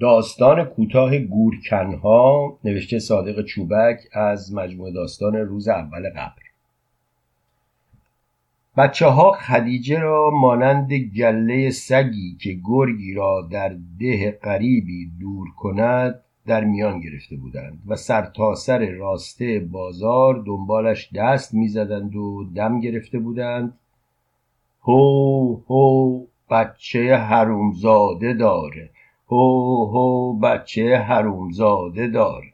داستان کوتاه گورکنها نوشته صادق چوبک از مجموعه داستان روز اول قبر. بچه ها خدیجه را مانند گله سگی که گرگی را در ده غریبی دور کند در میان گرفته بودند و سرتاسر سر راسته بازار دنبالش دست می‌زدند و دم گرفته بودند. هو هو بچه حرومزاده داره. هو هو بچه حرومزاده داره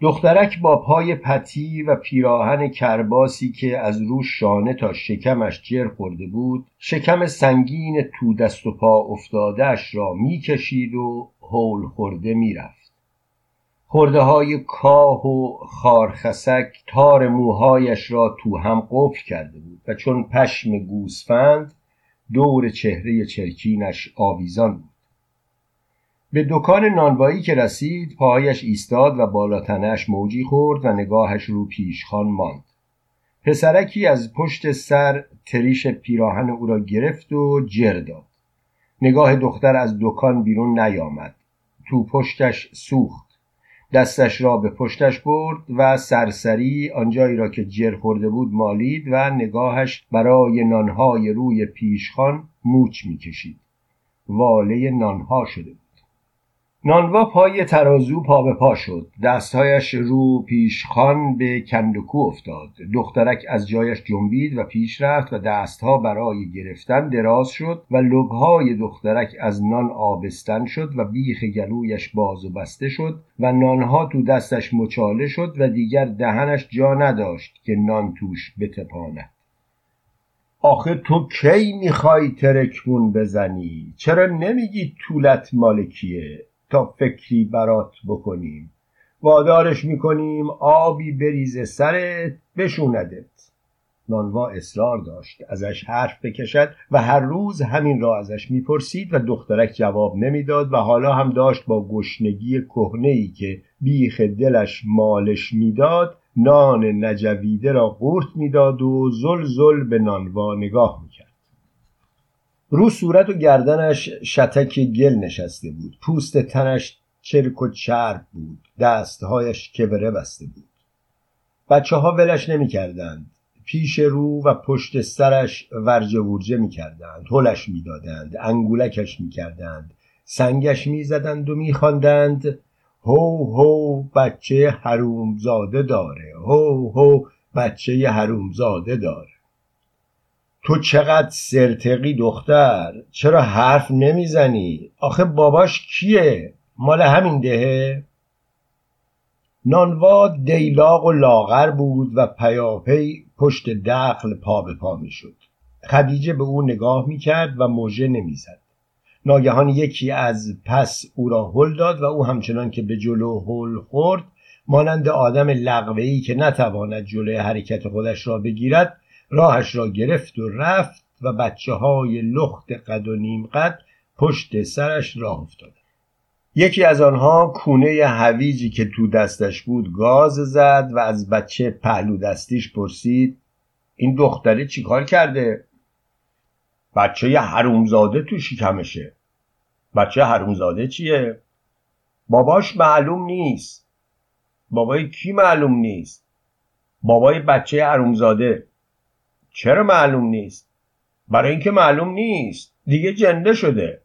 دخترک با پای پتی و پیراهن کرباسی که از رو شانه تا شکمش جر خورده بود شکم سنگین تو دست و پا افتادهش را می‌کشید و هول خورده می‌رفت. خورده های کاه و خارخسک تار موهایش را تو هم قفل کرده بود و چون پشم گوسفند دور چهره چرکینش آویزان بود. به دکان نانوایی که رسید پاهایش ایستاد و بالاتنش موجی خورد و نگاهش رو پیشخان ماند. پسرکی از پشت سر تریش پیراهن او را گرفت و جر داد. نگاه دختر از دکان بیرون نیامد. تو پشتش سوخت. دستش را به پشتش برد و سرسری آنجایی را که جر خورده بود مالید و نگاهش برای نانهای روی پیشخان موچ می‌کشید. واله نانها شده بود. نانوا پای ترازو پا به پا شد. دستهایش رو پیشخان به کندکو افتاد. دخترک از جایش جنبید و پیش رفت و دستها برای گرفتن دراز شد و لبهای دخترک از نان آبستن شد و بیخ گلویش باز و بسته شد و نانها تو دستش مچاله شد و دیگر دهنش جا نداشت که نان توش بتپاند. آخه تو کی می‌خوای ترکمون بزنی؟ چرا نمیگی طولت مالکیه تا فکری برات بکنیم. وادارش می‌کنیم آبی بریزه سرت بشوندت. نانوا اصرار داشت ازش حرف بکشد و هر روز همین را ازش می‌پرسید و دخترک جواب نمی‌داد و حالا هم داشت با گشنگی ای که بیخ دلش مالش می‌داد نان نجویده را قورت می‌داد و زل زل به نانوا نگاه می‌کرد. رو صورت و گردنش شتک گل نشسته بود. پوست تنش چرک و چرب بود. دستهایش کبره بسته بود. بچه ها ولش نمی کردند. پیش رو و پشت سرش ورجه ورجه می کردند هلش می دادند انگولکش می کردند سنگش می زدند و می خواندند هو هو بچه حرومزاده داره. هو هو بچه حرومزاده داره. تو چقدر سرتقی دختر؟ چرا حرف نمی‌زنی؟ آخه باباش کیه؟ مال همین دهه؟ نانوا دیلاق و لاغر بود و پیاپی پشت دخل پا به پا می‌شد. خدیجه به او نگاه می‌کرد و موژه نمی‌زد. ناگهان یکی از پس او را هل داد و او همچنان که به جلو هل خورد مانند آدم لغوهی که نتواند جلوی حرکت خودش را بگیرد راهش را گرفت و رفت و بچه های لخت قد و نیم قد پشت سرش راه افتاد یکی از آنها کونه هویجی که تو دستش بود گاز زد و از بچه پهلو دستیش پرسید این دختره چیکار کرده؟ بچه ی حرومزاده تو شکمشه بچه حرومزاده چیه؟ باباش معلوم نیست بابای کی معلوم نیست؟ بابای بچه حرومزاده چرا معلوم نیست؟ برای اینکه معلوم نیست. دیگه جنده شده.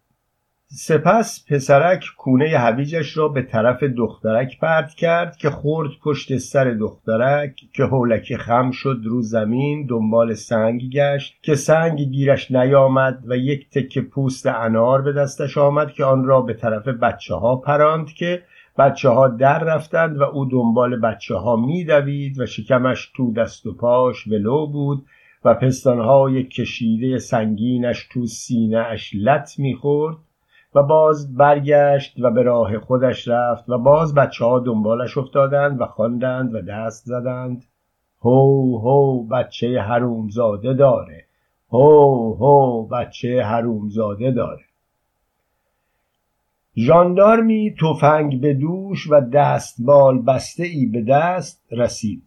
سپس پسرک کونه هویجش را به طرف دخترک پرت کرد که خورد پشت سر دخترک که هولکی خم شد رو زمین دنبال سنگ گشت که سنگ گیرش نیامد و یک تکه پوست انار به دستش آمد که آن را به طرف بچه ها پراند که بچه ها در رفتند و او دنبال بچه ها میدوید و شکمش تو دست و پاش ولو بود و پستانهای کشیده سنگینش تو سینه اش لط می‌خورد و باز برگشت و به راه خودش رفت و باز بچه ها دنبالش افتادند و خواندند و دست زدند. هو هو بچه حرومزاده داره. هو هو بچه حرومزاده داره. ژاندارمی تفنگ به دوش و دستبال بسته ای به دست رسید.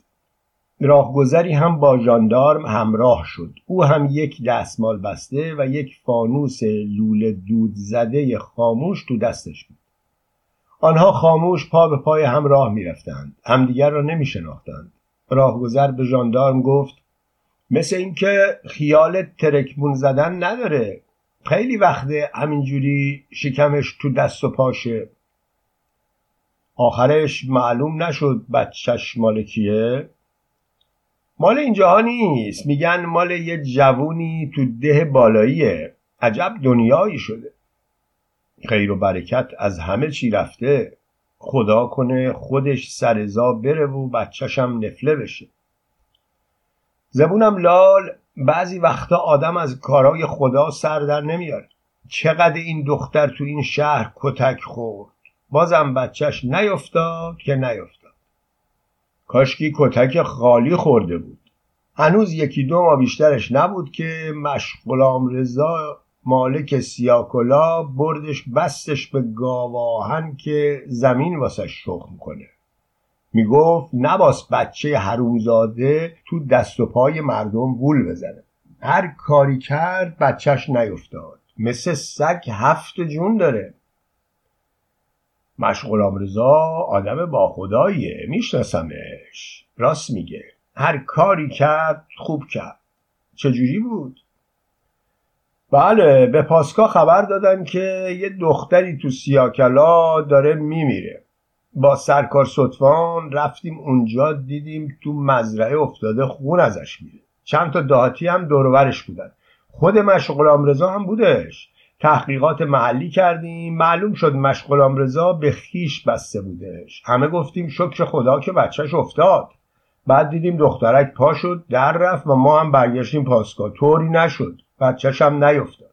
راهگذری هم با ژاندارم همراه شد. او هم یک دستمال بسته و یک فانوس لوله دود زده خاموش تو دستش بود. آنها خاموش پا به پای هم راه می‌رفتند. همدیگر را نمی شناختند راهگذر به ژاندارم گفت مثل اینکه خیال ترکمون زدن نداره. خیلی وقته همینجوری شکمش تو دست و پاشه. آخرش معلوم نشد بچهش مال کیه. مال اینجاها نیست. میگن مال یه جوونی تو ده بالاییه. عجب دنیایی شده. خیر و برکت از همه چی رفته. خدا کنه خودش سرزا بره و بچهشم نفله بشه. زبونم لال. بعضی وقتا آدم از کارای خدا سر در نمیاره. چقدر این دختر تو این شهر کتک خورد. بازم بچهش نیفتاد که نیفتاد. کاشکی کتک خالی خورده بود. هنوز یکی دو ماه بیشترش نبود که مشغلام رضا مالک سیاکلا بردش بستش به گاواهن که زمین واسش شخم کنه. می‌گفت نباس بچه حرومزاده تو دست و پای مردم گول بزنه. هر کاری کرد بچهش نیفتاد. مثل سگ هفت جون داره. مشغول رضا آدم با خداییه میشناسمش. راست میگه. هر کاری کرد خوب کرد. چجوری بود؟ بله به پاسکا خبر دادن که یه دختری تو سیاکلا داره میمیره. با سرکار سطفان رفتیم اونجا دیدیم تو مزرعه افتاده خون ازش میره. چند تا دهاتی هم دورورش بودن. خود مشغول آمرزا هم بودش. تحقیقات محلی کردیم. معلوم شد مشغول آمرزا به خیش بسته بودش. همه گفتیم شکر خدا که بچهش افتاد. بعد دیدیم دخترک پا شد در رفت و ما هم برگشتیم پاسکا طوری نشد. بچهش هم نیفتاد.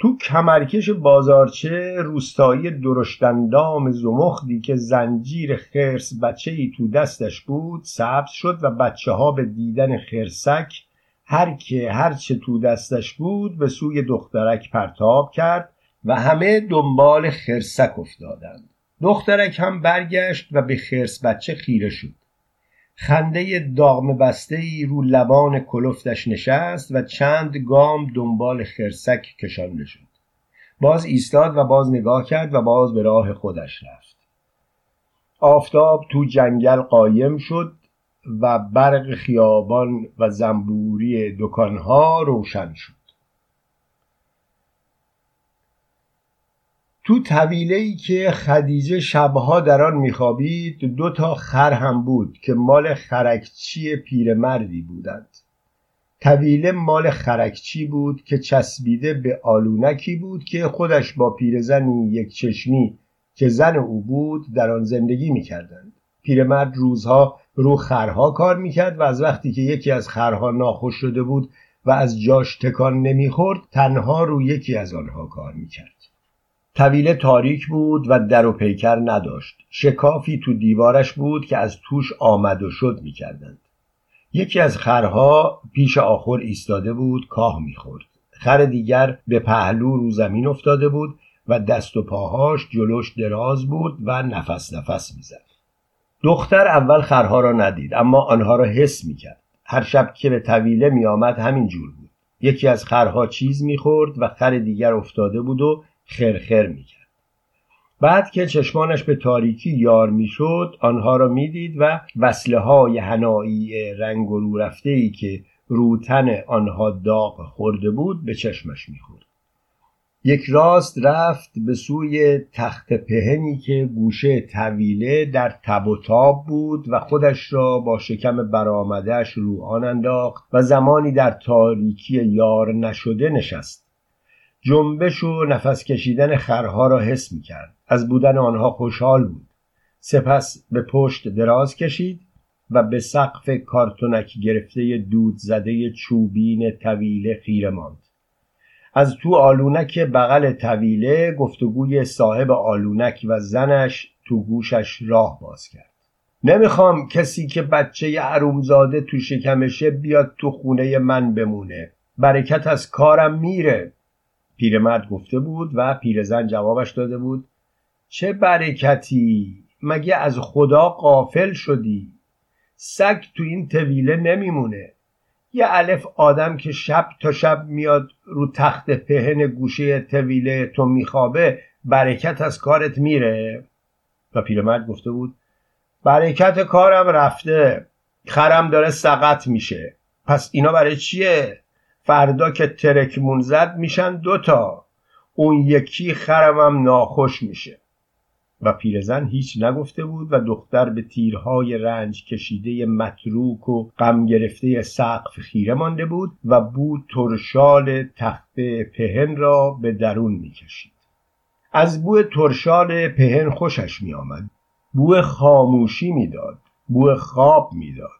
تو کمرکش بازارچه روستایی درشتندام زمخدی که زنجیر خرس بچه ای تو دستش بود سبز شد و بچه ها به دیدن خرسک هر که هرچه تو دستش بود به سوی دخترک پرتاب کرد و همه دنبال خرسک افتادند. دخترک هم برگشت و به خرس بچه خیره شد. خنده داغم بسته ای رو لبان کلفتش نشست و چند گام دنبال خرسک کشانده شد. باز ایستاد و باز نگاه کرد و باز به راه خودش رفت. آفتاب تو جنگل قایم شد و برق خیابان و زنبوری دکانها روشن شد. تو طویله که خدیجه شبها در آن میخوابید دو تا خر هم بود که مال خرکچی پیرمردی بودند. طویله مال خرکچی بود که چسبیده به آلونکی بود که خودش با پیرزنی یک چشمی که زن او بود در آن زندگی می‌کردند. پیرمرد روزها رو خرها کار می‌کرد و از وقتی که یکی از خرها ناخوش شده بود و از جاش تکان نمی‌خورد تنها رو یکی از آنها کار می‌کرد. طویله تاریک بود و در و پیکر نداشت. شکافی تو دیوارش بود که از توش آمد و شد می‌کردند. یکی از خرها پیش آخر ایستاده بود کاه می‌خورد. خر دیگر به پهلو رو زمین افتاده بود و دست و پاهاش جلوش دراز بود و نفس نفس می‌زد. دختر اول خرها را ندید اما آنها را حس می‌کرد. هر شب که به طویله میآمد همین جور بود. یکی از خرها چیز می‌خورد و خر دیگر افتاده بود و خرخر می‌کرد. بعد که چشمانش به تاریکی یار می‌شد آنها را می‌دید و وصله های هنایی رنگ و رو رفته ای که روتن آنها داغ خورده بود به چشمش می‌خورد. یک راست رفت به سوی تخت پهنی که گوشه طویله در تب و تاب بود و خودش را با شکم برآمدهاش رو آن انداخت و زمانی در تاریکی یار نشده نشست جنبش و نفس کشیدن خرها را حس می کرد. از بودن آنها خوشحال بود. سپس به پشت دراز کشید و به سقف کارتونک گرفته دود زده چوبین طویله خیره ماند. از تو آلونک بغل طویله گفتگوی صاحب آلونک و زنش تو گوشش راه باز کرد. نمی‌خوام کسی که بچه عرومزاده تو شکمشه بیاد تو خونه من بمونه. برکت از کارم میره. پیرمرد گفته بود و پیرزن جوابش داده بود چه برکتی مگه از خدا قافل شدی سگ تو این طویله نمیمونه یه الف آدم که شب تا شب میاد رو تخت پهن گوشه طویله تو میخوابه برکت از کارت میره. و پیرمرد گفته بود برکت کارم رفته خرم داره سقط میشه. پس اینا برای چیه؟ فردا که ترکمون زد میشن دوتا. اون یکی خرمم ناخوش میشه. و پیرزن هیچ نگفته بود و دختر به تیرهای رنج کشیده متروک و غم گرفته سقف خیره مانده بود و بود ترشال تخت پهن را به درون می‌کشید. از بو ترشال پهن خوشش میآمد. بو خاموشی می‌داد. بو خواب می‌داد.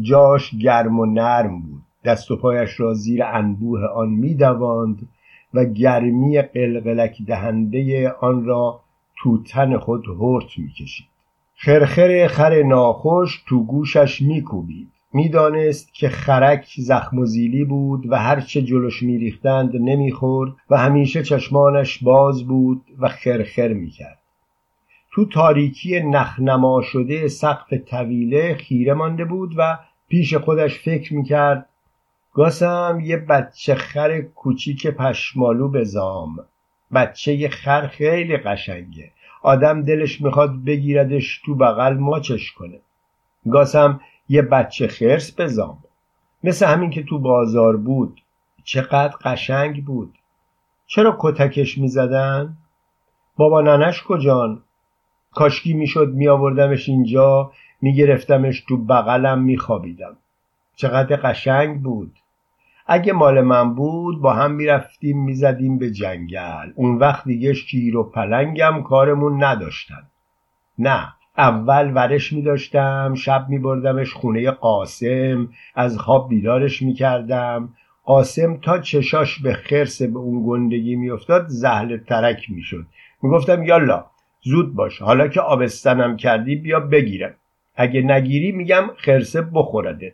جاش گرم و نرم بود. دست و پایش را زیر انبوه آن میدواند و گرمی قلقلک دهنده آن را تو تن خود هرت می‌کشید. خرخر خر ناخوش تو گوشش میکوبید. می‌دانست که خرک زخم و زیلی بود و هرچه جلوش میریختند نمی‌خورد و همیشه چشمانش باز بود و خرخر می‌کرد. تو تاریکی نخنما شده سقف طویله خیره مانده بود و پیش خودش فکر می‌کرد گاسم یه بچه خر کوچیک پشمالو بزام. بچه خر خیلی قشنگه. آدم دلش می‌خواد بگیردش تو بغل ماچش کنه. گاسم یه بچه خرس بزام مثل همین که تو بازار بود. چقدر قشنگ بود. چرا کتکش می‌زدن؟ بابا ننش کجان؟ کاشکی می‌شد میآوردمش اینجا میگرفتمش تو بغلم میخوابیدم. چقدر قشنگ بود. اگه مال من بود با هم می‌رفتیم می‌زدیم به جنگل. اون وقت دیگه شیر و پلنگم کارمون نداشتن. نه اول ورش می داشتم شب می بردمش خونه قاسم از خواب بیدارش می کردم قاسم تا چشاش به خرس به اون گندگی می افتاد زهل ترک می شد می گفتم یالا زود باش حالا که آبستنم کردی بیا بگیرم. اگه نگیری میگم خرسه بخوردت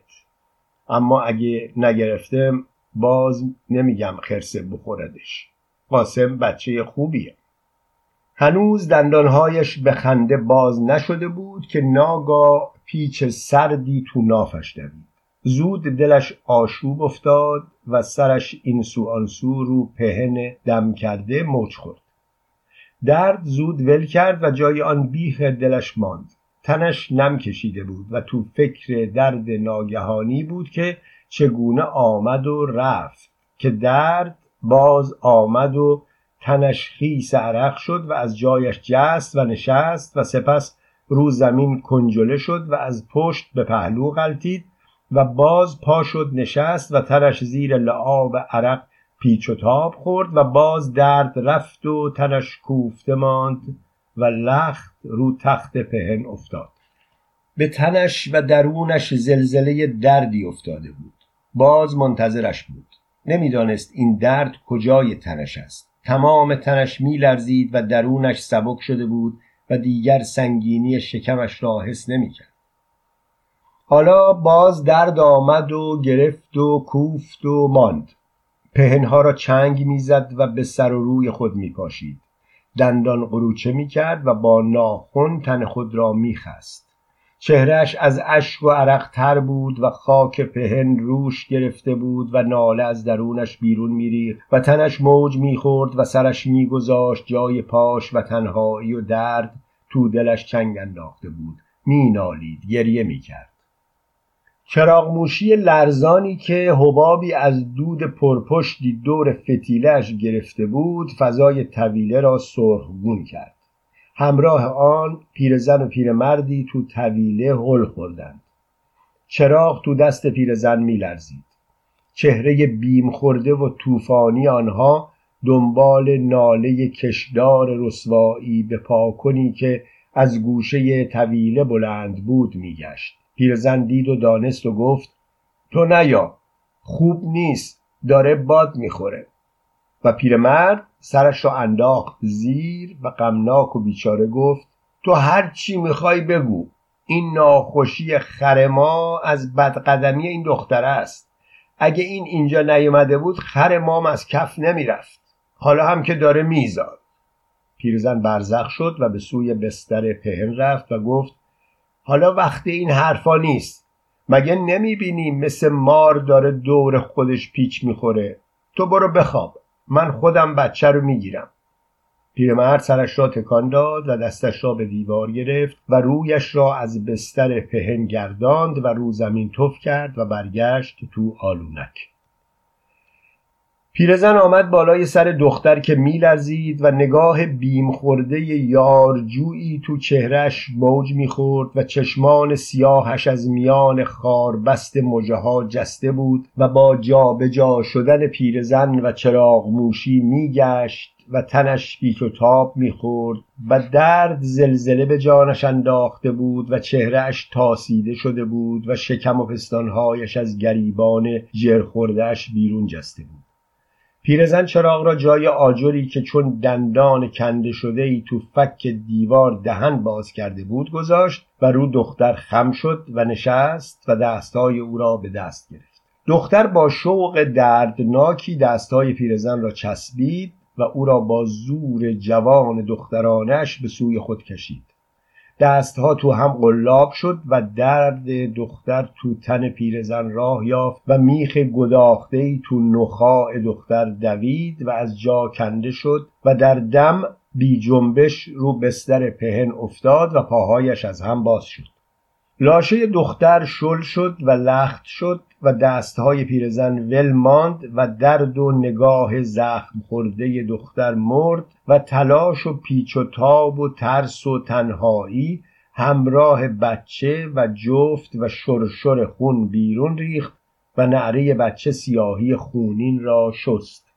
اما اگه نگرفتم باز نمیگم خرسه بخوردش. قاسم بچه خوبیه. هنوز دندانهایش به خنده باز نشده بود که ناگاه پیچ سردی تو نافش دوید. زود دلش آشوب افتاد و سرش این سو رو پهن دم کرده موج خورد. درد زود ول کرد و جای آن بیخ دلش ماند. تنش نم کشیده بود و تو فکر درد ناگهانی بود که چگونه آمد و رفت که درد باز آمد و تنش خیس عرق شد و از جایش جست و نشست و سپس رو زمین کنجله شد و از پشت به پهلو غلطید و باز پا شد نشست و تنش زیر لعاب عرق پیچ و تاب خورد و باز درد رفت و تنش کوفته ماند. و لخت رو تخت پهن افتاد. به تنش و درونش زلزله دردی افتاده بود. باز منتظرش بود. نمی‌دانست این درد کجای تنش است. تمام تنش میلرزید و درونش سبک شده بود و دیگر سنگینی شکمش را حس نمی‌کرد. حالا باز درد آمد و گرفت و کوفت و ماند. پهنها را چنگ می‌زد و به سر و روی خود میپاشید. دندان قروچه می‌کرد و با ناخن تن خود را میخست. چهرش از اشک و عرق تر بود و خاک پهن روش گرفته بود و ناله از درونش بیرون میریخت و تنش موج می‌خورد و سرش میگذاشت جای پاش و تنهایی و درد تو دلش چنگ انداخته بود. مینالید گریه می‌کرد. چراغ موشی لرزانی که حبابی از دود پرپشتی دور فتیلش گرفته بود فضای طویله را سرخگون کرد. همراه آن پیرزن و پیرمردی تو طویله هل خوردند. چراغ تو دست پیرزن میلرزید. چهره بیم خورده و طوفانی آنها دنبال ناله کشدار رسوایی به پاکنی که از گوشه طویله بلند بود میگشت. پیرزن دید و دانست و گفت تو نیا خوب نیست داره باد می‌خوره. و پیرمرد سرش را انداخت زیر و غمناک و بیچاره گفت تو هر چی می‌خوای بگو این ناخوشی خر ما از بدقدمی این دختر است. اگه این اینجا نیومده بود خر مام از کف نمی‌رفت. حالا هم که داره میزاد. پیرزن برزخ شد و به سوی بستر پهن رفت و گفت حالا وقت این حرفا نیست. مگه نمی‌بینی مثل مار داره دور خودش پیچ می‌خوره؟ تو برو بخواب. من خودم بچه رو می‌گیرم. پیرمرد سرش را تکان داد و دستش را به دیوار گرفت و رویش را از بستر پهن گرداند و رو زمین تف کرد و برگشت تو آلونک. پیرزن آمد بالای سر دختر که میلرزید و نگاه بیم خورده یارجویی تو چهرش موج می‌خورد و چشمان سیاهش از میان خاربست مجه ها جسته بود و با جابجا جا شدن پیرزن و چراغ موشی میگشت و تنش پیچ و تاب می‌خورد و درد زلزله به جانش انداخته بود و چهرهش تاسیده شده بود و شکم و پستانهایش از گریبان جرخوردهش بیرون جسته بود. پیرزن چراغ را جای آجری که چون دندان کنده شده ای تو فک دیوار دهن باز کرده بود گذاشت و رو دختر خم شد و نشست و دستهای او را به دست گرفت. دختر با شوق دردناکی دستهای پیرزن را چسبید و او را با زور جوان دخترانش به سوی خود کشید. دستها تو هم قلاب شد و درد دختر تو تن پیرزن راه یافت و میخ گداخته ای تو نخاع دختر دوید و از جا کنده شد و در دم بی جنبش رو بستر پهن افتاد و پاهایش از هم باز شد. لاشه دختر شل شد و لخت شد و دستهای پیرزن ول ماند و درد و نگاه زخم خورده دختر مرد و تلاش و پیچ و تاب و ترس و تنهایی همراه بچه و جفت و شرشر خون بیرون ریخت و نعره بچه سیاهی خونین را شست.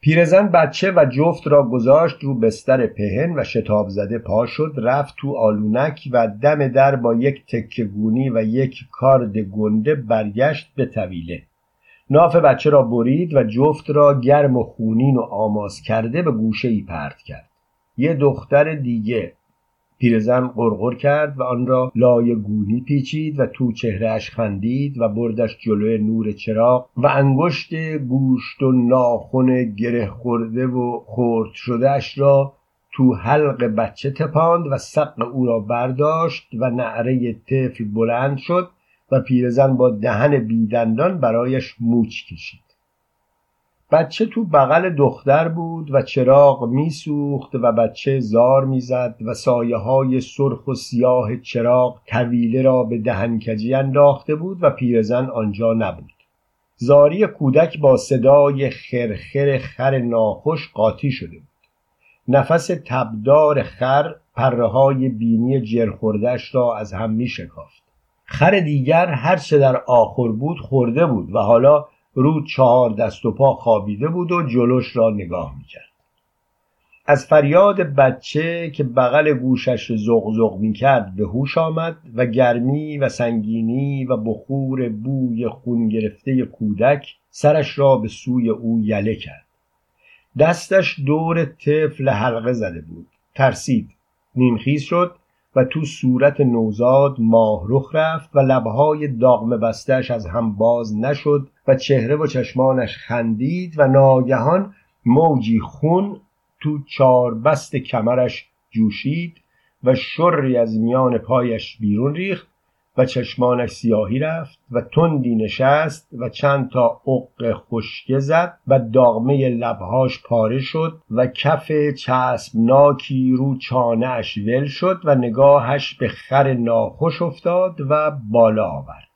پیرزن بچه و جفت را گذاشت رو بستر پهن و شتاب زده پا شد رفت تو آلونک و دم در با یک تکه گونی و یک کارد گنده برگشت به طویله. ناف بچه را برید و جفت را گرم و خونین و آماز کرده به گوشه ای پرت کرد. یه دختر دیگه پیرزن قرقر کرد و آن را لای گونی پیچید و تو چهرهش خندید و بردش جلوی نور چراغ و انگشت گوشت و ناخن گره خورده و خورد شدهش را تو حلق بچه تپاند و سق او را برداشت و نعره طفل بلند شد و پیرزن با دهن بیدندان برایش موچ کشید. بچه تو بغل دختر بود و چراغ میسوخت و بچه زار می‌زد و سایه های سرخ و سیاه چراغ طویله را به دهنکجی انداخته بود و پیرزن آنجا نبود. زاری کودک با صدای خرخر خر ناخوش قاطی شده بود. نفس تبدار خر پره های بینی جرخوردش را از هم می شکافت خر دیگر هر چه در آخر بود خورده بود و حالا رو چهار دست و پا خوابیده بود و جلوش را نگاه می‌کرد. از فریاد بچه که بغل گوشش زغزغ می‌کرد به هوش آمد و گرمی و سنگینی و بخور بوی خون گرفته کودک سرش را به سوی او یله کرد. دستش دور طفل حلقه زده بود. ترسید. نیمخیز شد و تو صورت نوزاد ماهرخ رفت و لبهای داغم بستش از هم باز نشد چهره و چشمانش خندید و ناگهان موجی خون تو چاربست کمرش جوشید و شری از میان پایش بیرون ریخت و چشمانش سیاهی رفت و تندی نشست و چند تا عق خشکه زد و داغمه لبهاش پاره شد و کف چسبناکی رو چانهاش ول شد و نگاهش به خر ناخوش افتاد و بالا آورد.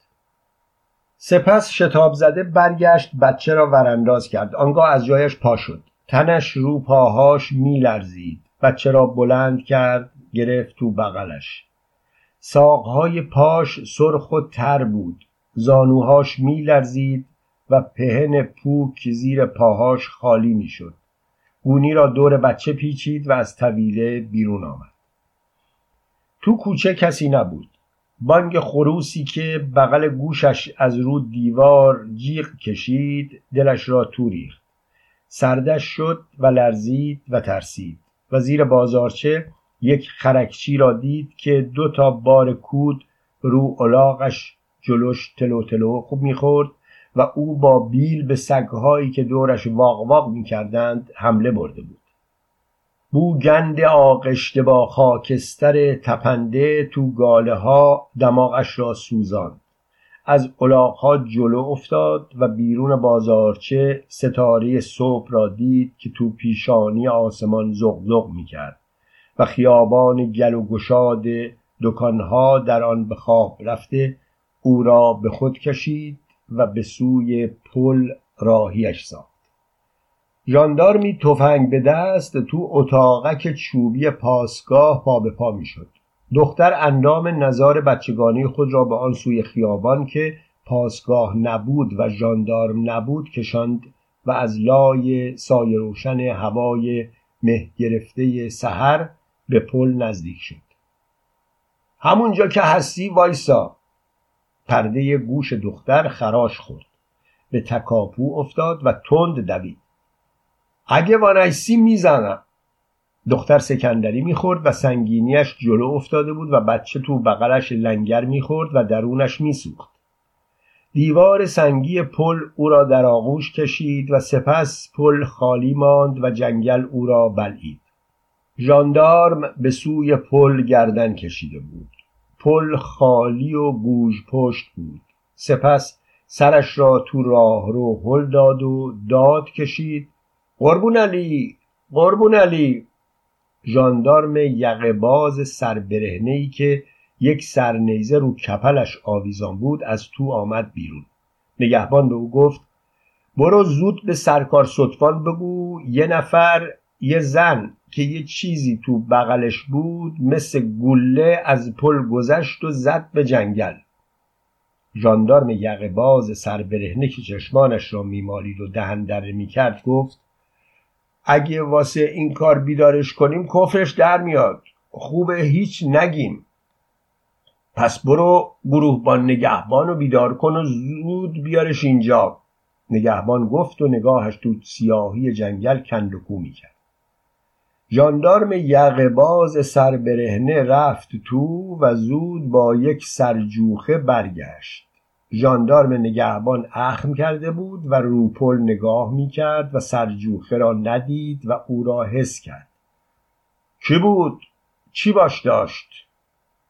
سپس شتاب زده برگشت بچه را ورانداز کرد. آنگاه از جایش پا شد. تنش رو پاهاش میلرزید. بچه را بلند کرد گرفت تو بغلش. ساقهای پاش سرخ و تر بود. زانوهاش میلرزید و پهن پوک زیر پاهاش خالی می‌شد. گونی را دور بچه پیچید و از طویله بیرون آمد. تو کوچه کسی نبود. بانگ خروسی که بغل گوشش از رو دیوار جیغ کشید دلش را تو ریخت. سردش شد و لرزید و ترسید. و زیر بازارچه یک خرکچی را دید که دو تا بار کود رو الاغش جلوش تلو تلو خوب می‌خورد و او با بیل به سگهایی که دورش واق واق می‌کردند حمله برده بود. گند آغشته با خاکستر تپنده تو گاله ها دماغش را سوزان. از الاغها جلو افتاد و بیرون بازارچه ستاره صبح را دید که تو پیشانی آسمان زغزغ می‌کرد و خیابان گل و گشاد دکانها در آن به خواب رفته او را به خود کشید و به سوی پل راهیش ساخت. ژاندارمی تفنگ به دست تو اتاقک چوبی پاسگاه پا به پا می‌شد. دختر اندام نظار بچگانی خود را به آن سوی خیابان که پاسگاه نبود و ژاندارم نبود کشاند و از لای سایه روشن هوای مه گرفته سحر به پل نزدیک شد. همونجا که هستی وایسا. پرده گوش دختر خراش خورد. به تکاپو افتاد و تند دوید. اگه وانایسی می‌زنم. دختر سکندری می‌خورد و سنگینیش جلو افتاده بود و بچه تو بغلش لنگر می‌خورد و درونش میسوخت. دیوار سنگی پل او را در آغوش کشید و سپس پل خالی ماند و جنگل او را بلعید. ژاندارم به سوی پل گردن کشیده بود. پل خالی و گوژ پشت بود. سپس سرش را تو راه رو هل داد و داد کشید قربون علی قربون علی. ژاندارم یقه سربرهنه ای که یک سرنیزه رو کپلش آویزان بود از تو آمد بیرون. نگهبان به او گفت برو زود به سرکار سطفان بگو یه نفر یه زن که یه چیزی تو بغلش بود مثل گله از پل گذشت و زد به جنگل. ژاندارم یقه باز سربرهنه که چشمانش را میمالید و دهن دره می‌کرد گفت اگه واسه این کار بیدارش کنیم کفرش در میاد. خوبه هیچ نگیم. پس برو گروهبان نگهبان رو بیدار کن و زود بیارش اینجا. نگهبان گفت و نگاهش تو سیاهی جنگل کند و کو می‌کرد. ژاندارم یقهباز سربرهنه رفت تو و زود با یک سرجوخه برگشت. ژاندارم نگهبان اخم کرده بود و روپل نگاه می‌کرد و سرجوخه را ندید و او را حس کرد. کی بود؟ چی باش داشت؟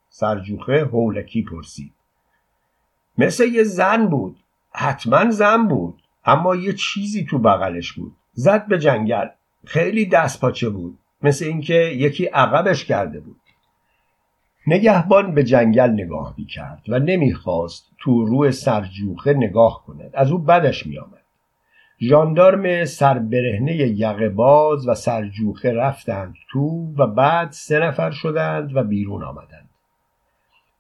سرجوخه هولکی پرسید. مثل یه زن بود حتما زن بود اما یه چیزی تو بغلش بود. زد به جنگل خیلی دست پاچه بود مثل اینکه یکی عقبش کرده بود. نگهبان به جنگل نگاه می‌کرد و نمی‌خواست تو روی سرجوخه نگاه کند. از او بدش میآمد. ژاندارم سربرهنه یقه و سرجوخه رفتند تو و بعد سه نفر شدند و بیرون آمدند.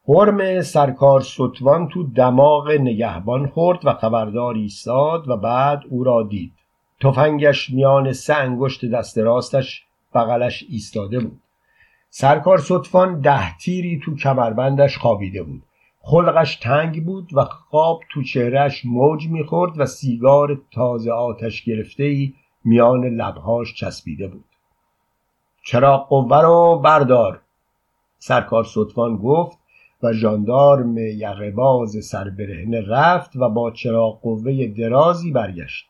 حرم سرکار ستوان تو دماغ نگهبان خورد و خبردار ایستاد و بعد او را دید. تفنگش میان سه انگشت دست راستش بغلش ایستاده بود. سرکار صدفان ده تیری تو کمربندش خوابیده بود. خلقش تنگ بود و خواب تو چهرهش موج می‌خورد و سیگار تازه آتش گرفته ای میان لبهاش چسبیده بود. چرا قوه رو بردار؟ سرکار صدفان گفت و ژاندارم یقهباز سربرهنه رفت و با چراغ قوه درازی برگشت.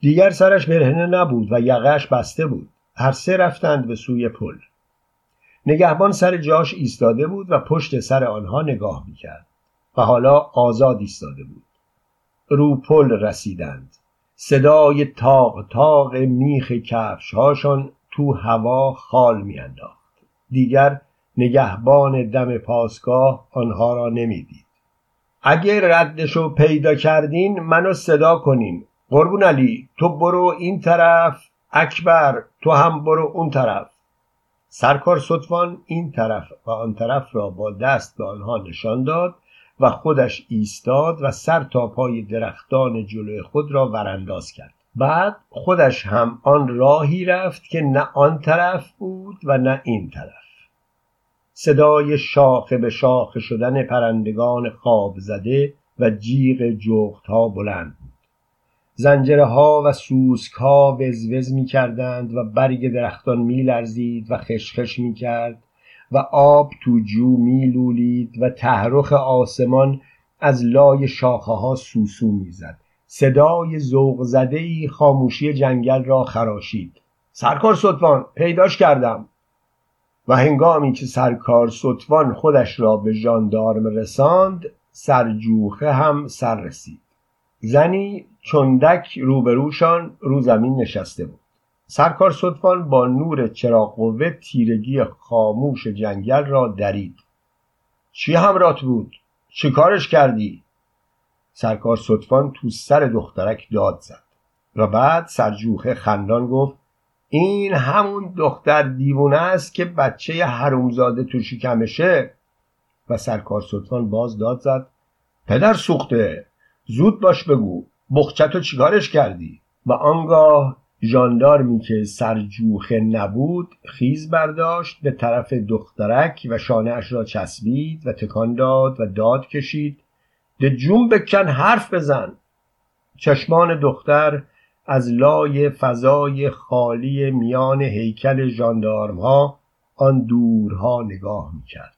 دیگر سرش برهنه نبود و یقهش بسته بود. هر سه رفتند به سوی پل. نگهبان سر جاش ایستاده بود و پشت سر آنها نگاه می‌کرد و حالا آزاد ایستاده بود. رو پل رسیدند. صدای تاق تاق میخ کفش هاشان تو هوا خال میانداخت. دیگر نگهبان دم پاسگاه آنها را نمی‌دید. اگر ردشو پیدا کردین منو صدا کنین. قربون علی تو برو این طرف. اکبر تو هم برو اون طرف. سرکار صدفان این طرف و آن طرف را با دست به آنها نشان داد و خودش ایستاد و سر تا پای درختان جلوی خود را ورانداز کرد. بعد خودش هم آن راهی رفت که نه آن طرف بود و نه این طرف. صدای شاخه به شاخه شدن پرندگان خواب زده و جیغ جغت ها بلند بود. زنجره ها و سوسک ها وزوز می کردند و برگ درختان می لرزید و خشخش می کرد و آب تو جو می لولید و تحرخ آسمان از لای شاخه ها سوسو می زد. صدای زوق زده ای خاموشی جنگل را خراشید. سرکار ستوان پیداش کردم. و هنگامی که سرکار ستوان خودش را به ژاندارم رساند سرجوخه هم سر رسید. زنی چندک روبروشان رو زمین نشسته بود. سرکار ستوان با نور چراغ قوه تیرگی خاموش جنگل را درید. چی همرات بود؟ چی کارش کردی؟ سرکار ستوان تو سر دخترک داد زد و بعد سرجوخه خندان گفت این همون دختر دیوونه است که بچه حرومزاده تو شکمشه. و سرکار ستوان باز داد زد پدر سوخته زود باش بگو. بخچتو چیکارش کردی؟ و آنگاه ژاندارمی که سرجوخه نبود خیز برداشت به طرف دخترک و شانهاش را چسبید و تکان داد و داد کشید. ده جون بکن حرف بزن. چشمان دختر از لای فضای خالی میان هیکل ژاندارم ها آن دورها نگاه می‌کرد.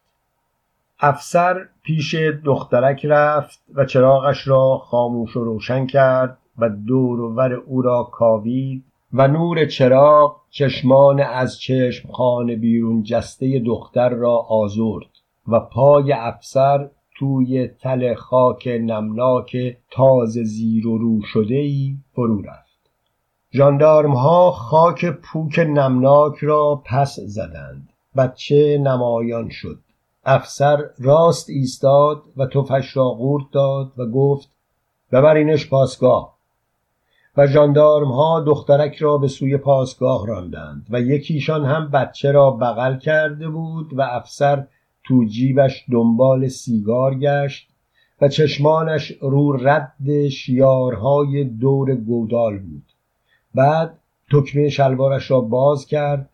افسر پیش دخترک رفت و چراغش را خاموش و روشن کرد و دور و ور او را کاوید و نور چراغ چشمان از چشم خانه بیرون جسته دختر را آزرد و پای افسر توی تل خاک نمناک تازه زیر و رو شده ای فرو رفت. جاندارم ها خاک پوک نمناک را پس زدند. بچه نمایان شد. افسر راست ایستاد و توفش را قورت داد و گفت ببرینش پاسگاه. و جاندارم ها دخترک را به سوی پاسگاه راندند و یکیشان هم بچه را بغل کرده بود و افسر تو جیبش دنبال سیگار گشت و چشمانش رو رد شیارهای دور گودال بود. بعد تکمه شلوارش را باز کرد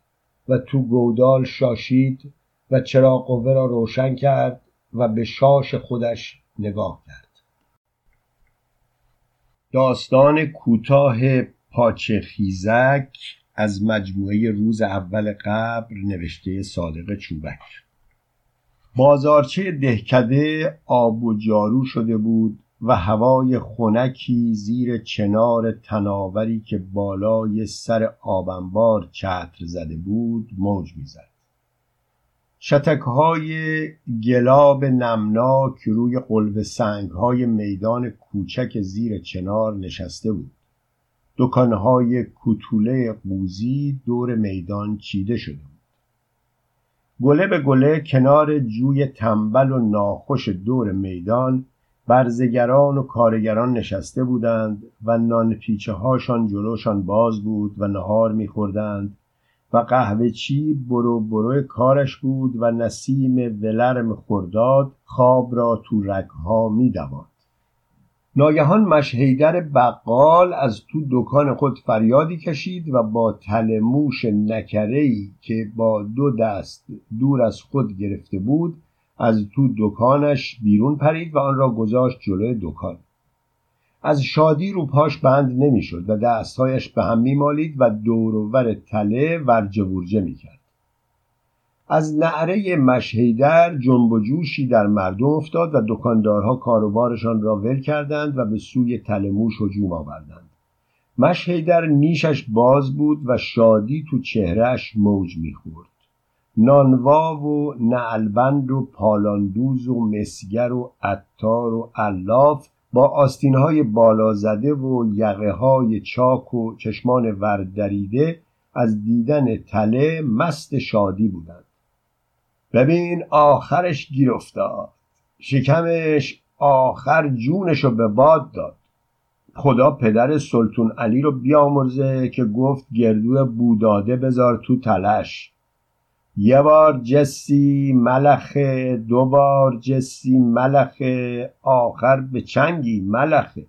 و تو گودال شاشید و چراغ قوه را روشن کرد و به شاش خودش نگاه کرد. داستان کوتاه پاچه خیزک از مجموعه روز اول قبر نوشته صادق چوبک. بازارچه دهکده آب و جارو شده بود و هوای خنکی زیر چنار تناوری که بالای سر آبنبار چتر زده بود موج می‌زد. شتکهای گلاب نمناک روی قلب سنگهای میدان کوچک زیر چنار نشسته بود. دکانهای کوتوله قوزی دور میدان چیده شده بود. گله به گله کنار جوی تنبل و ناخوش دور میدان برزگران و کارگران نشسته بودند و نان پیچه هاشان جلوشان باز بود و نهار میخوردند و قهوه چی برو برو کارش بود و نسیم ولرم خرداد خواب را تو رگها می دواند. ناگهان مشهیدر بقال از تو دکان خود فریادی کشید و با تل موش نکرهی که با دو دست دور از خود گرفته بود از تو دکانش بیرون پرید و آن را گذاشت جلوی دکان از شادی رو پاش بند نمی‌شد و دستهایش به هم میمالید و دورور تله ورجه ورجه می‌کرد. از نعره مشهیدر جنب و جوشی در مردم افتاد و دکاندارها کاروبارشان را ول کردند و به سوی تلموش هجوم آوردند. مشهیدر نیشش باز بود و شادی تو چهرهش موج می‌خورد. نانوا و نعلبند و پالاندوز و مسگر و عطار و علاف با آستینهای بالا زده و یقه های چاک و چشمان وردریده از دیدن تله مست شادی بودند. ببین آخرش گیر افتاد. شکمش آخر جونشو به باد داد. خدا پدر سلطون علی رو بیامرزه که گفت گردو بوداده بذار تو تلش یه بار جسی ملخه دو بار جسی ملخه آخر به چنگی ملخه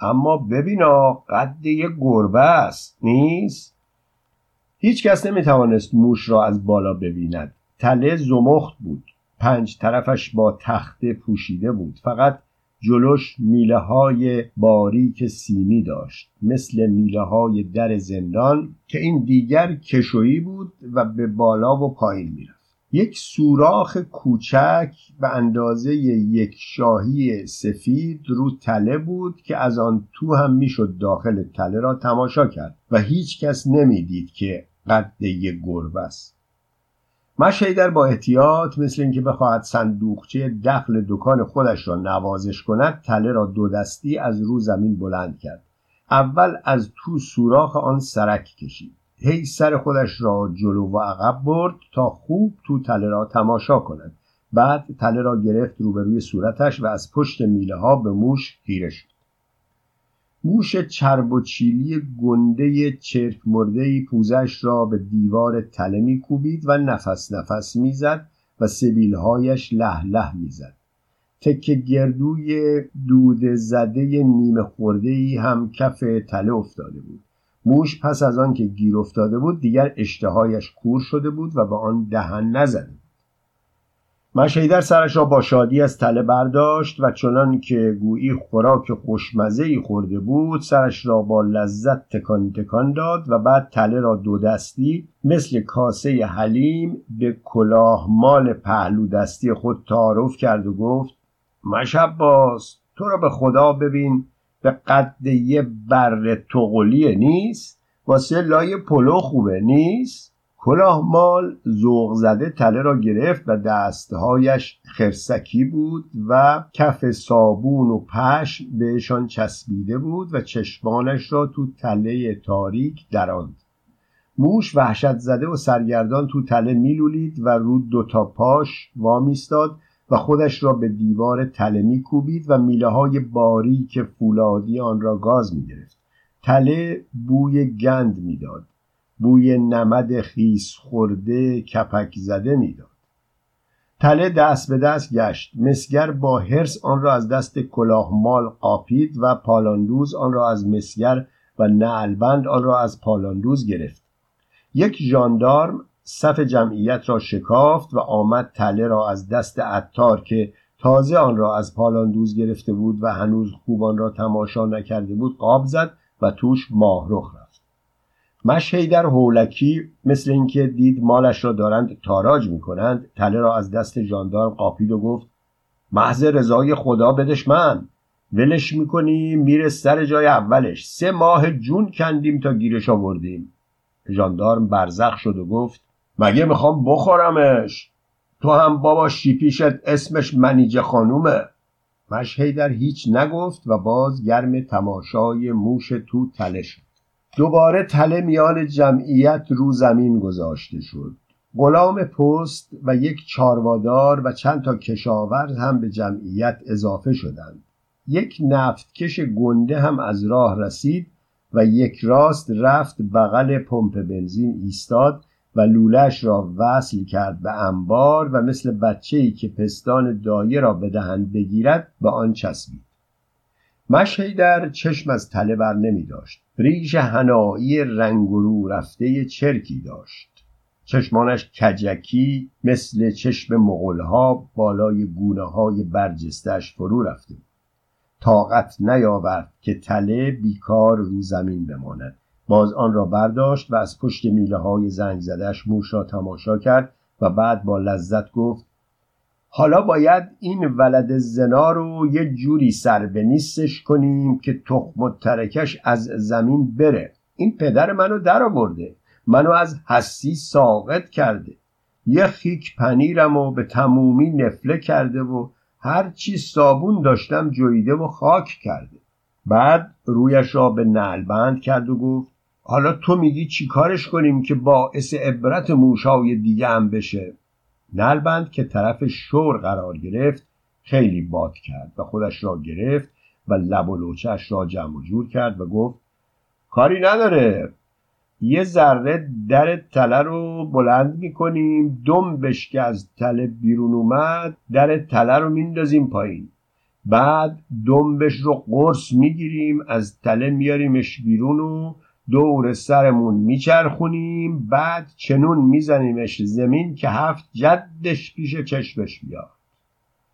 اما ببینا قد یه گربه است نیست؟ هیچ کس نمی‌توانست موش را از بالا ببیند. تله زمخت بود. پنج طرفش با تخته پوشیده بود. فقط جلوش میله های باریک سیمی داشت مثل میله های در زندان که این دیگر کشویی بود و به بالا و پایین می‌رفت. یک سوراخ کوچک به اندازه یک شاهی سفید رو تله بود که از آن تو هم می‌شد داخل تله را تماشا کرد و هیچ کس نمی‌دید که قد یک گربه است. مشهیدر با احتیاط مثل اینکه بخواهد صندوقچه دخل دکان خودش را نوازش کند تله را دو دستی از رو زمین بلند کرد. اول از تو سوراخ آن سرک کشید. هی سر خودش را جلو و عقب برد تا خوب تو تله را تماشا کند. بعد تله را گرفت روبروی صورتش و از پشت میله ها به موش خیره شد موش چرب و چیلی گنده چرک مرده پوزش را به دیوار تله میکوبید و نفس نفس می‌زد و سبیلهایش له له می‌زد. تکه گردوی دود زده نیمه خورده ای هم کف تله افتاده بود. موش پس از آن که گیر افتاده بود دیگر اشتهایش کور شده بود و به آن دهن نزده مشهیدر سرش را با شادی از تله برداشت و چنان که گویی خوراک خوشمزه ای خورده بود سرش را با لذت تکان تکان داد و بعد تله را دو دستی مثل کاسه حلیم به کلاه مال پهلو دستی خود تعارف کرد و گفت مشب باز تو را به خدا ببین به قد یه بر تقلیه نیست واسه لای پلو خوبه نیست؟ کلاه مال ذوق زده تله را گرفت و دستهایش خرسکی بود و کف صابون و پش بهشان چسبیده بود و چشمانش را تو تله تاریک دراند. موش وحشت زده و سرگردان تو تله میلولید و رو دوتا پاش وامیستاد و خودش را به دیوار تله میکوبید و میله های باریک فولادی آن را گاز می‌گرفت. تله بوی گند می‌داد. بوی نمد خیس خورده کپک زده می‌داد. تله دست به دست گشت. مسگر با هرس آن را از دست کلاهمال قاپید و پالاندوز آن را از مسگر و نعلبند آن را از پالاندوز گرفت. یک ژاندارم صف جمعیت را شکافت و آمد تله را از دست عطار که تازه آن را از پالاندوز گرفته بود و هنوز خوب آن را تماشا نکرده بود قاب زد و توش ماهرخ رفت. مشهیدر هولکی مثل اینکه دید مالش را دارند تاراج می کنند تله را از دست جاندار قاپید و گفت محض رضای خدا بدش من. ولش می‌کنی میره سر جای اولش. سه ماه جون کندیم تا گیرش آوردیم. ژاندارم برزخ شد و گفت مگه می‌خوام بخورمش؟ تو هم بابا شیپیشت اسمش منیجه خانومه. مشهیدر هیچ نگفت و باز گرم تماشای موش تو تله شد. دوباره تله میان جمعیت رو زمین گذاشته شد. غلام پست و یک چاروادار و چند تا کشاورز هم به جمعیت اضافه شدند. یک نفتکش گنده هم از راه رسید و یک راست رفت بغل پمپ بنزین ایستاد و لولش را وصل کرد به انبار و مثل بچه‌ای که پستان دایه را به دهن بگیرد به آن چسبید. در چشم از تله بر نمی داشت ریش هنایی رنگ رو رفته چرکی داشت. چشمانش کجکی مثل چشم مغلها بالای گونه های برجستش فرو رفته طاقت نیاورد که تله بیکار رو زمین بماند. باز آن را برداشت و از پشت میله های زنگ زدش موش را تماشا کرد و بعد با لذت گفت حالا باید این ولد زنا رو یه جوری سر به نیستش کنیم که تخم و ترکش از زمین بره. این پدر منو در آورده. منو از حسی ساقط کرده. یه خیک پنیرم و به تمومی نفله کرده و هر چی صابون داشتم جویده و خاک کرده. بعد رویش را به نعل کرد و گفت حالا تو میگی چی کارش کنیم که باعث عبرت موشای دیگه هم بشه؟ نلبند که طرف شور قرار گرفت خیلی باد کرد و خودش را گرفت و لب و لوچش را جمع و جور کرد و گفت کاری نداره. یه ذره در تله رو بلند می‌کنیم دم بشکه از تله بیرون اومد در تله رو میندازیم پایین. بعد دنبش رو قرص می‌گیریم از تله میاریمش بیرون و دور سرمون میچرخونیم بعد چنون میزنیمش زمین که هفت جدش پیش چشمش بیاد.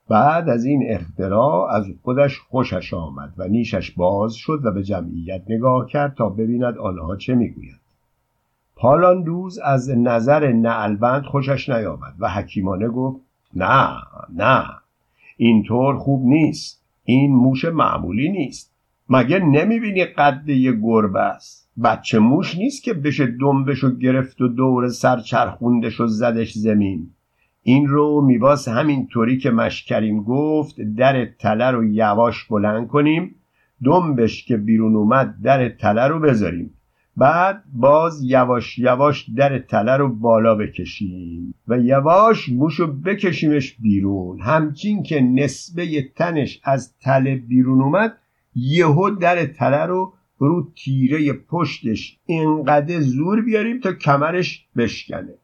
بعد از این اختراع از خودش خوشش آمد و نیشش باز شد و به جمعیت نگاه کرد تا ببیند آنها چه می‌گویند پالاندوز از نظر نعلبند خوشش نیامد و حکیمانه گفت نه نه اینطور خوب نیست. این موش معمولی نیست. مگه نمی‌بینی قد یه گربه است؟ بچه موش نیست که بشه دنبشو گرفت و دور سر چرخوندش و زدش زمین. این رو میباس همینطوری که مشکریم گفت در تله رو یواش بلند کنیم دنبش که بیرون اومد در تله رو بذاریم. بعد باز یواش یواش در تله رو بالا بکشیم و یواش موشو بکشیمش بیرون. همچین که نسبه تنش از تله بیرون اومد یهو در تله رو رو تیره پشتش اینقدر زور بیاریم تا کمرش بشکنه.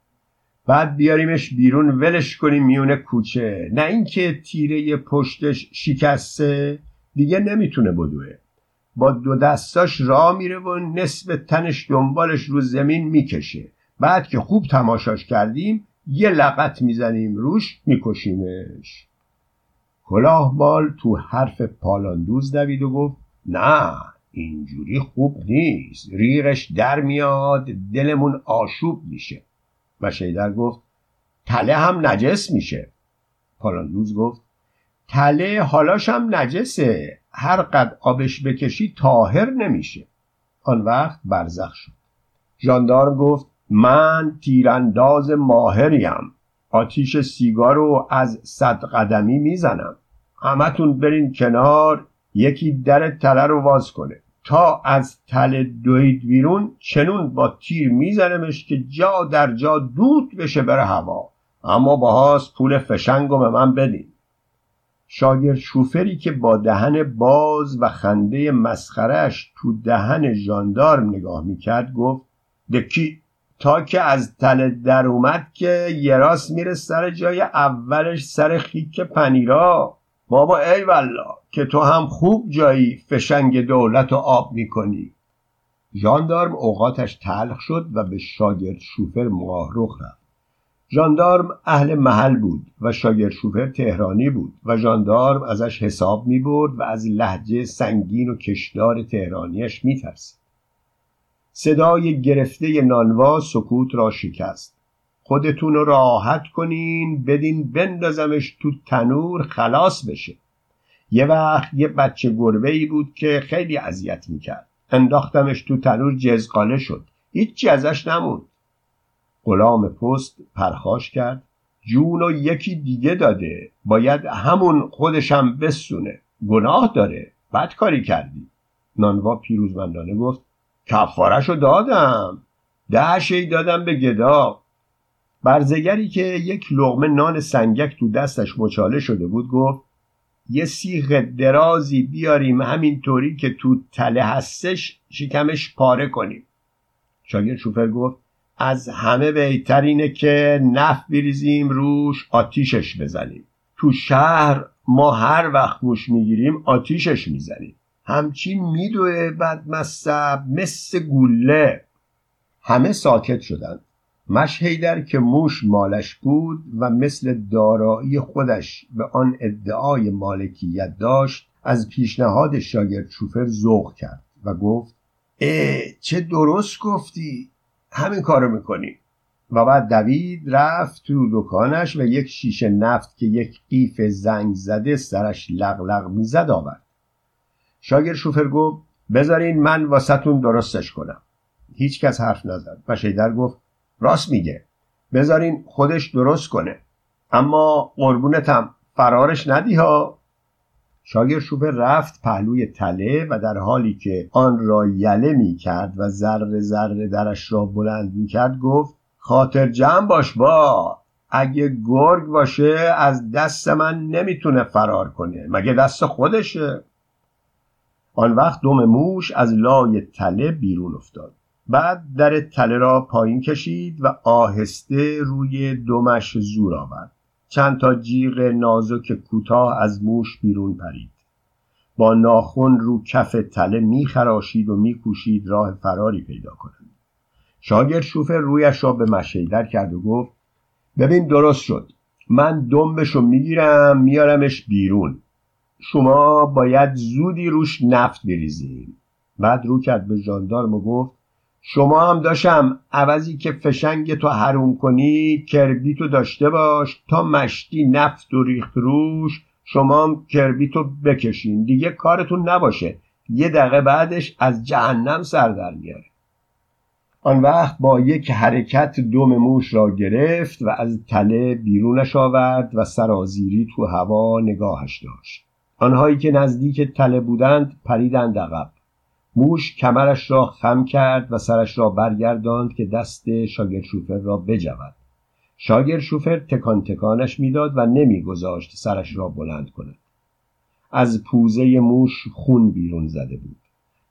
بعد بیاریمش بیرون ولش کنیم میونه کوچه. نه اینکه تیره پشتش شکسته دیگه نمی‌تونه بدوه. با دو دستاش را میره و نصف تنش دنبالش رو زمین می‌کشه. بعد که خوب تماشاش کردیم یه لغت می‌زنیم روش میکشیمش. کلاه بال تو حرف پالاندوز دوید و گفت نه. اینجوری خوب نیست. ریغش در میاد دلمون آشوب میشه. و شیدر گفت تله هم نجس میشه. پالاندوز گفت تله حالاش هم نجسه. هر قد آبش بکشی تاهر نمیشه. آن وقت برزخ شد. ژاندارم گفت من تیرانداز ماهریم. آتیش سیگار رو از صد قدمی می‌زنم. همتون برین کنار یکی در تله رو واز کنه. تا از تله دوید بیرون چنون با تیر میزنمش که جا در جا دود بشه بره هوا. اما باهاست پول فشنگو به من بدین. شاگرد شوفری که با دهن باز و خنده مسخرش تو دهن ژاندارم نگاه می‌کرد گفت دکی تا که از تله در اومد که یه راست میره سر جای اولش سر خیک پنیرا. بابا ای والله که تو هم خوب جایی فشنگ دولت و آب می‌کنی. ژاندارم اوقاتش تلخ شد و به شاگرد شوفر رخ رفت. ژاندارم اهل محل بود و شاگرد شوفر تهرانی بود و ژاندارم ازش حساب می برد و از لحجه سنگین و کشدار تهرانیش می صدای گرفته نانوا سکوت را شکست. خودتون رو راحت کنین بدین بندازمش تو تنور خلاص بشه. یه وقت یه بچه گربه ای بود که خیلی اذیت می‌کرد. انداختمش تو تنور جزقاله شد. هیچی ازش نموند. غلام پست پرخاش کرد. جون یکی دیگه داده. باید همون خودشم بسونه. گناه داره. بد کاری کردی. نانوا پیروزمندانه گفت کفارشو دادم. ده شی دادم به گدا. برزگری که یک لغمه نان سنگک تو دستش مچاله شده بود گفت یه سیخ درازی بیاریم همینطوری که تو تله هستش شکمش پاره کنیم. شاگرد شوفر گفت از همه بهتر اینه که نف بریزیم روش آتیشش بزنیم. تو شهر ما هر وقت موش می‌گیریم آتیشش می‌زنیم. همچین میدوه بد مصب مثل گوله. همه ساکت شدند مش که موش مالش بود و مثل دارایی خودش به آن ادعای مالکیت داشت از پیشنهاد شاگرد شوفر ذوق کرد و گفت اه چه درست گفتی همین کارو می‌کنیم و بعد دوید رفت تو دکانش و یک شیشه نفت که یک قیف زنگ زده سرش لغلق می‌زد آورد. شاگرد شوفر گفت بذارین من واسطون درستش کنم. هیچ کس حرف نزد. و شیدر گفت راست میگه. بذارین خودش درست کنه. اما قربونتم فرارش ندی ها. شاگرد شوفر رفت پهلوی تله و در حالی که آن را یله می کرد و ذره ذره درش را بلند می کرد گفت خاطر جمع باش با. اگه گرگ باشه از دست من نمی‌تونه فرار کنه. مگه دست خودشه؟ آن وقت دم موش از لای تله بیرون افتاد. بعد در تله را پایین کشید و آهسته روی دمش زور آورد. چند تا جیغ نازک کوتاه از موش بیرون پرید. با ناخن رو کف تله میخراشید و میکوشید راه فراری پیدا کنند. شاگرد شوفر رویش را به مشیدر کرد و گفت ببین درست شد. من دنبشو می‌گیرم میارمش بیرون. شما باید زودی روش نفت بریزیم بعد رو کرد به ژاندارم و گفت شما هم داشتم عوضی که فشنگ تو حروم کنی کربیتو داشته باش تا مشتی نفت و ریخت روش شما هم کربیتو بکشین. دیگه کارتون نباشه. یه دقیقه بعدش از جهنم سر در میاره. آن وقت با یک حرکت دم موش را گرفت و از تله بیرونش آورد و سرازیری تو هوا نگاهش داشت. آنهایی که نزدیک تله بودند پریدند عقب. موش کمرش را خم کرد و سرش را برگرداند که دست شاگرد شوفر را بجود. شاگرد شوفر تکان تکانش می‌داد و نمیگذاشت سرش را بلند کند. از پوزه موش خون بیرون زده بود.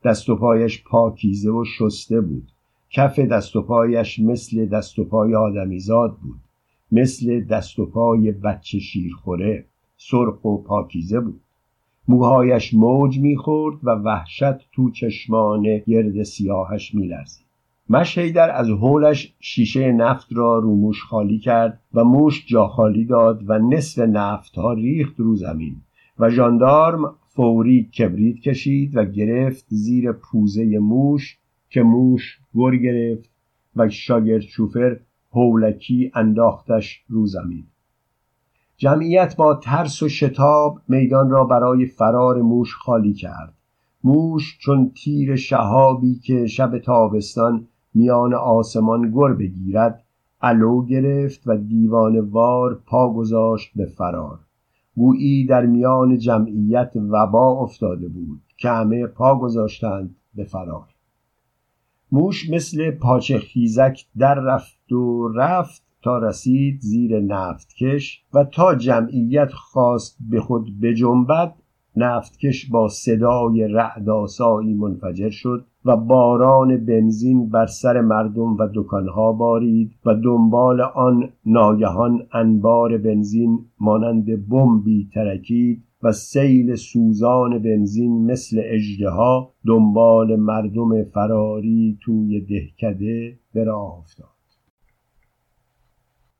دست و پایش پاکیزه و شسته بود. کف دست و پایش مثل دست و پای آدمیزاد بود. مثل دست و پای بچه شیرخوره. سرخ و پاکیزه بود. موهایش موج می‌خورد و وحشت تو چشمان گرد سیاهش میلرزید. مشهیدر از حولش شیشه نفت را رو موش خالی کرد و موش جا خالی داد و نصف نفت ها ریخت رو زمین و ژاندارم فوری کبریت کشید و گرفت زیر پوزه موش که موش گر گرفت و شاگرد شوفر هولکی انداختش رو زمین. جمعیت با ترس و شتاب میدان را برای فرار موش خالی کرد. موش چون تیر شهابی که شب تابستان میان آسمان گر بگیرد علو گرفت و دیوان وار پا گذاشت به فرار. گویی در میان جمعیت وبا افتاده بود که همه پا گذاشتند به فرار. موش مثل پاچه خیزک در رفت و رفت تا رسید زیر نفتکش و تا جمعیت خواست به خود بجنبد نفتکش با صدای رعداسایی منفجر شد و باران بنزین بر سر مردم و دکانها بارید و دنبال آن ناگهان انبار بنزین مانند بمبی ترکید و سیل سوزان بنزین مثل اژدها دنبال مردم فراری توی دهکده به راه افتاد.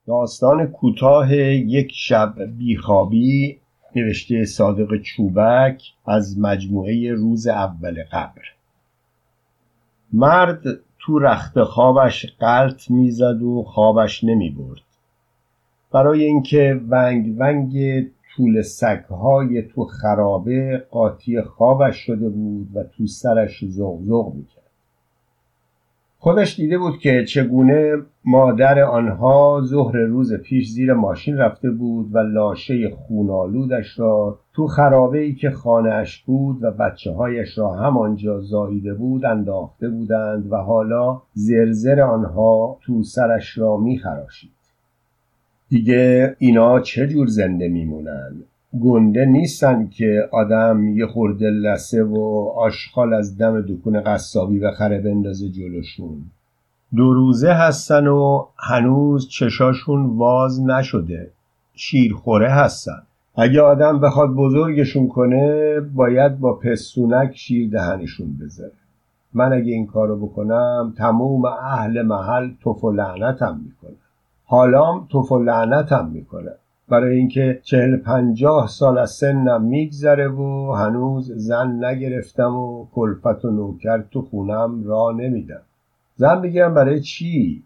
داستان کوتاه یک شب بیخوابی نوشته صادق چوبک از مجموعه روز اول قبر. مرد تو رخت خوابش قلط می‌زد و خوابش نمی برد برای اینکه ونگ ونگ طول سگهای تو خرابه قاطی خوابش شده بود و تو سرش زغزغ می‌کرد. خودش دیده بود که چگونه مادر آنها ظهر روز پیش زیر ماشین رفته بود و لاشه خونالودش را تو خرابه ای که خانهاش بود و بچه هایش را همانجا زاییده بود انداخته بودند و حالا زرزر آنها تو سرش را میخراشید. دیگه اینا چه جور زنده میمونن؟ گنده نیستن که آدم یه خورده لسه و آشخال از دم دکون قصابی بخره بندازه جلوشون. دو روزه هستن و هنوز چشاشون واز نشده. شیرخوره هستن. اگه آدم بخواد بزرگشون کنه باید با پسونک شیر دهنشون بذاره. من اگه این کارو بکنم تموم اهل محل توف و لعنتم می‌کنه. حالام توف و لعنتم می‌کنه. برای اینکه چهل پنجاه سال از سنم میگذره و هنوز زن نگرفتم و کلفت و نوکر تو خونم را نمیدم. زن بگیرم برای چی؟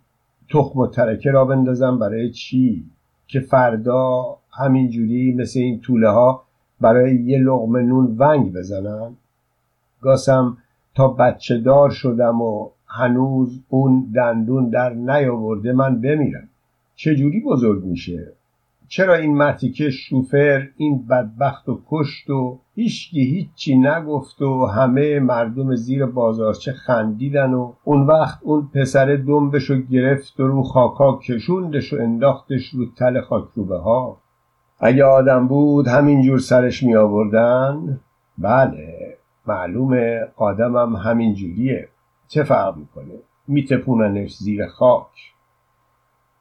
تخم و ترکه را بندازم برای چی؟ که فردا همینجوری مثل این طوله ها برای یه لغمه نون ونگ بزنم گاسم تا بچه دار شدم و هنوز اون دندون در نیاورده من بمیرم. چجوری بزرگ میشه؟ چرا این مرتیکه شوفر این بدبخت و کشت و هیچکی هیچی نگفت و همه مردم زیر بازارچه خندیدن و اون وقت اون پسر دنبشو گرفت و رو خاکا کشوندش و انداختش رو تل خاکروبه ها؟ اگه آدم بود همینجور سرش می آوردن؟ بله معلومه آدمم همینجوریه چه فرق می‌کنه؟ میتپوننش زیر خاک.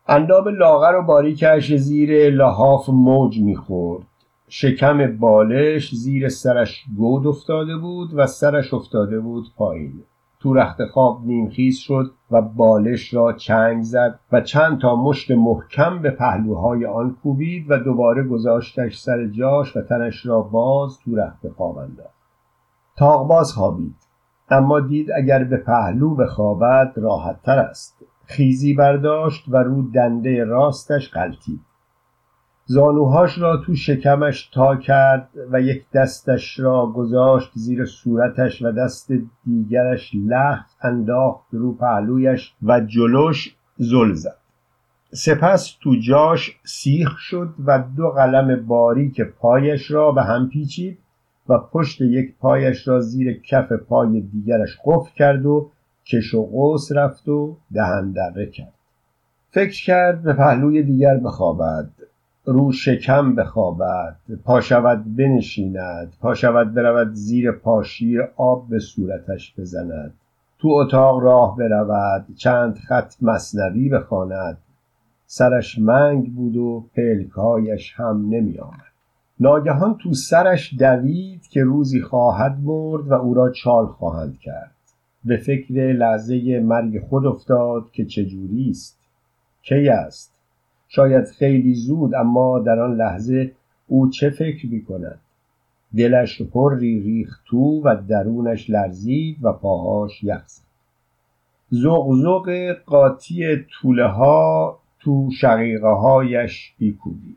اندام لاغر و باریکش زیر لحاف موج می‌خورد. شکم بالش زیر سرش گود افتاده بود و سرش افتاده بود پایین. تو رخت خواب نیمخیز شد و بالش را چنگ زد و چند تا مشت محکم به پهلوهای آن کوبید و دوباره گذاشتش سر جاش و تنش را باز تو رخت خواب انداخت. تاغباز خوابید. اما دید اگر به پهلو بخوابد راحت تر است. خیزی برداشت و رو دنده راستش غلطید زانوهاش را تو شکمش تا کرد و یک دستش را گذاشت زیر صورتش و دست دیگرش لحظ انداخت رو پهلویش و جلوش زل زد. سپس تو جاش سیخ شد و دو قلم باریک پایش را به هم پیچید و پشت یک پایش را زیر کف پای دیگرش قفل کرد و کش و قوس رفت و دهن دره کرد. فکر کرد به پهلوی دیگر بخوابد رو شکم بخوابد پا شود بنشیند پا شود برود زیر پاشیر آب به صورتش بزند. تو اتاق راه برود چند خط مصنوی بخواند. سرش منگ بود و پلکایش هم نمی آمد ناگهان تو سرش دوید که روزی خواهد مرد و او را چال خواهند کرد. به فکر لحظه مرگ خود افتاد که چجوری است. کی است؟ شاید خیلی زود اما در آن لحظه او چه فکر می کند دلش پری ریخت تو و درونش لرزید و پاهاش یخ زد زغزغ قاطی طوله ها تو شقیقه هایش بیکوبید.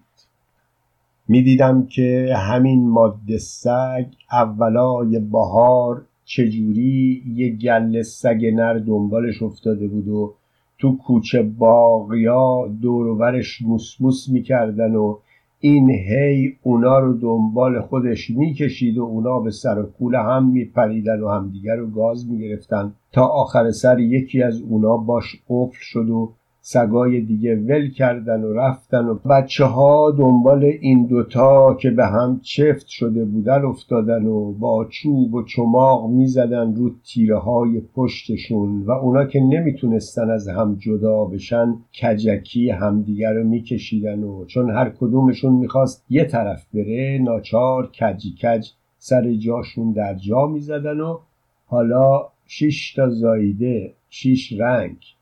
می‌دیدم که همین ماده سگ اولای بهار چجوری یه گل سگ نر دنبالش افتاده بود و تو کوچه باقیا دورورش موسموس می‌کردن و این هی اونا رو دنبال خودش می‌کشید و اونا به سر و کول هم میپریدن و همدیگر رو گاز می‌گرفتن تا آخر سر یکی از اونا باش قفل شد و سگای دیگه ول کردن و رفتن و بچه ها دنبال این دوتا که به هم چفت شده بودن افتادن و با چوب و چماق می‌زدن رو تیره های پشتشون و اونا که نمی‌تونستن از هم جدا بشن کجکی همدیگه رو میکشیدن و چون هر کدومشون می‌خواست یه طرف بره ناچار کجی کج سر جاشون در جا می‌زدن و حالا شش تا زایده شیش رنگ.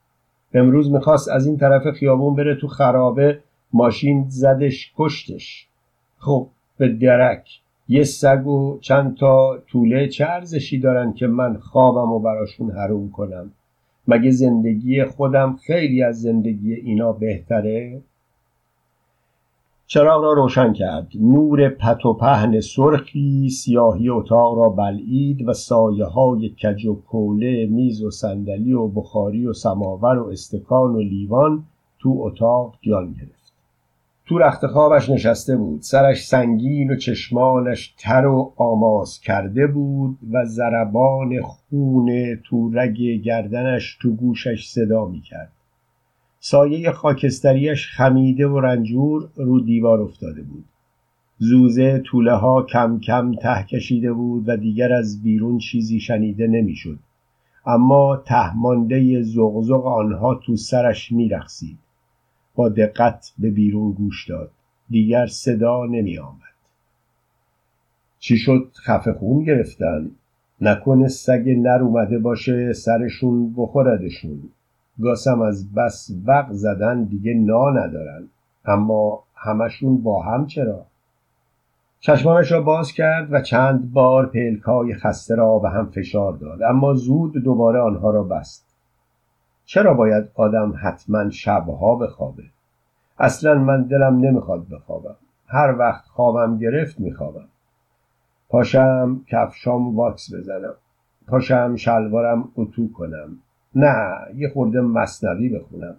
امروز می‌خواست از این طرف خیابون بره تو خرابه ماشین زدش کشتش. خب به درک. یه سگ و چند تا طوله چه ارزشی دارن که من خوابم و براشون حروم کنم؟ مگه زندگی خودم خیلی از زندگی اینا بهتره؟ چراغ را روشن کرد. نور پت و پهن سرخی سیاهی اتاق را بلعید و سایه های کج و کوله میز و صندلی و بخاری و سماور و استکان و لیوان تو اتاق جان گرفت. تو رخت خوابش نشسته بود. سرش سنگین و چشمانش تر و آماس کرده بود و زربان خون تو رگ گردنش تو گوشش صدا می کرد سایه خاکستریش خمیده و رنجور رو دیوار افتاده بود. زوزه طوله ها کم کم ته کشیده بود و دیگر از بیرون چیزی شنیده نمی‌شد. اما تهمانده زغزغ آنها تو سرش میرخسید با دقت به بیرون گوش داد. دیگر صدا نمی آمد چی شد؟ خفه خون گرفتن؟ نکنه سگ نر اومده باشه سرشون بخوردشون. گاسم از بس وق زدن دیگه نا ندارن. اما همشون با هم چرا؟ چشمانش را باز کرد و چند بار پلکای خسته را به هم فشار داد. اما زود دوباره آنها را بست. چرا باید آدم حتما شبها بخوابه؟ اصلا من دلم نمی‌خواد بخوابم. هر وقت خوابم گرفت میخوابم. پاشم کفشام واکس بزنم. پاشم شلوارم اتو کنم. نه یه خورده مصنوی بخونم.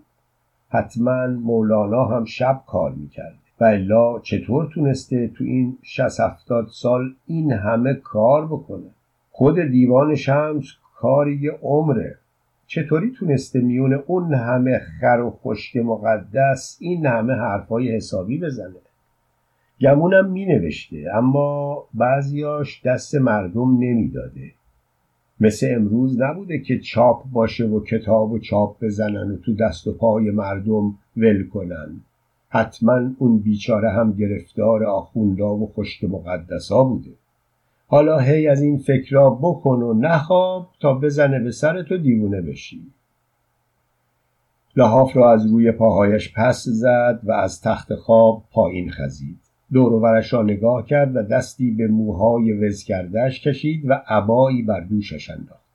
حتما مولانا هم شب کار می‌کرد. و الا چطور تونسته تو این شست هفتاد سال این همه کار بکنه؟ خود دیوان شمس کاری یه عمره. چطوری تونسته میون اون همه خر و خشک مقدس این همه حرفای حسابی بزنه؟ گمونم می نوشته اما بعضیاش دست مردم نمی‌داده. مثل امروز نبوده که چاپ باشه و کتاب و چاپ بزنن و تو دست و پای مردم ول کنن. حتما اون بیچاره هم گرفتار آخوندا و خشک مقدسا بوده. حالا هی از این فکرها بکن و نخواب تا بزنه به سر تو دیوونه بشی. لحاف را از روی پاهایش پس زد و از تخت خواب پایین خزید. دور را نگاه کرد و دستی به موهای وز کردهش کشید و عبایی بر دوشش انداخت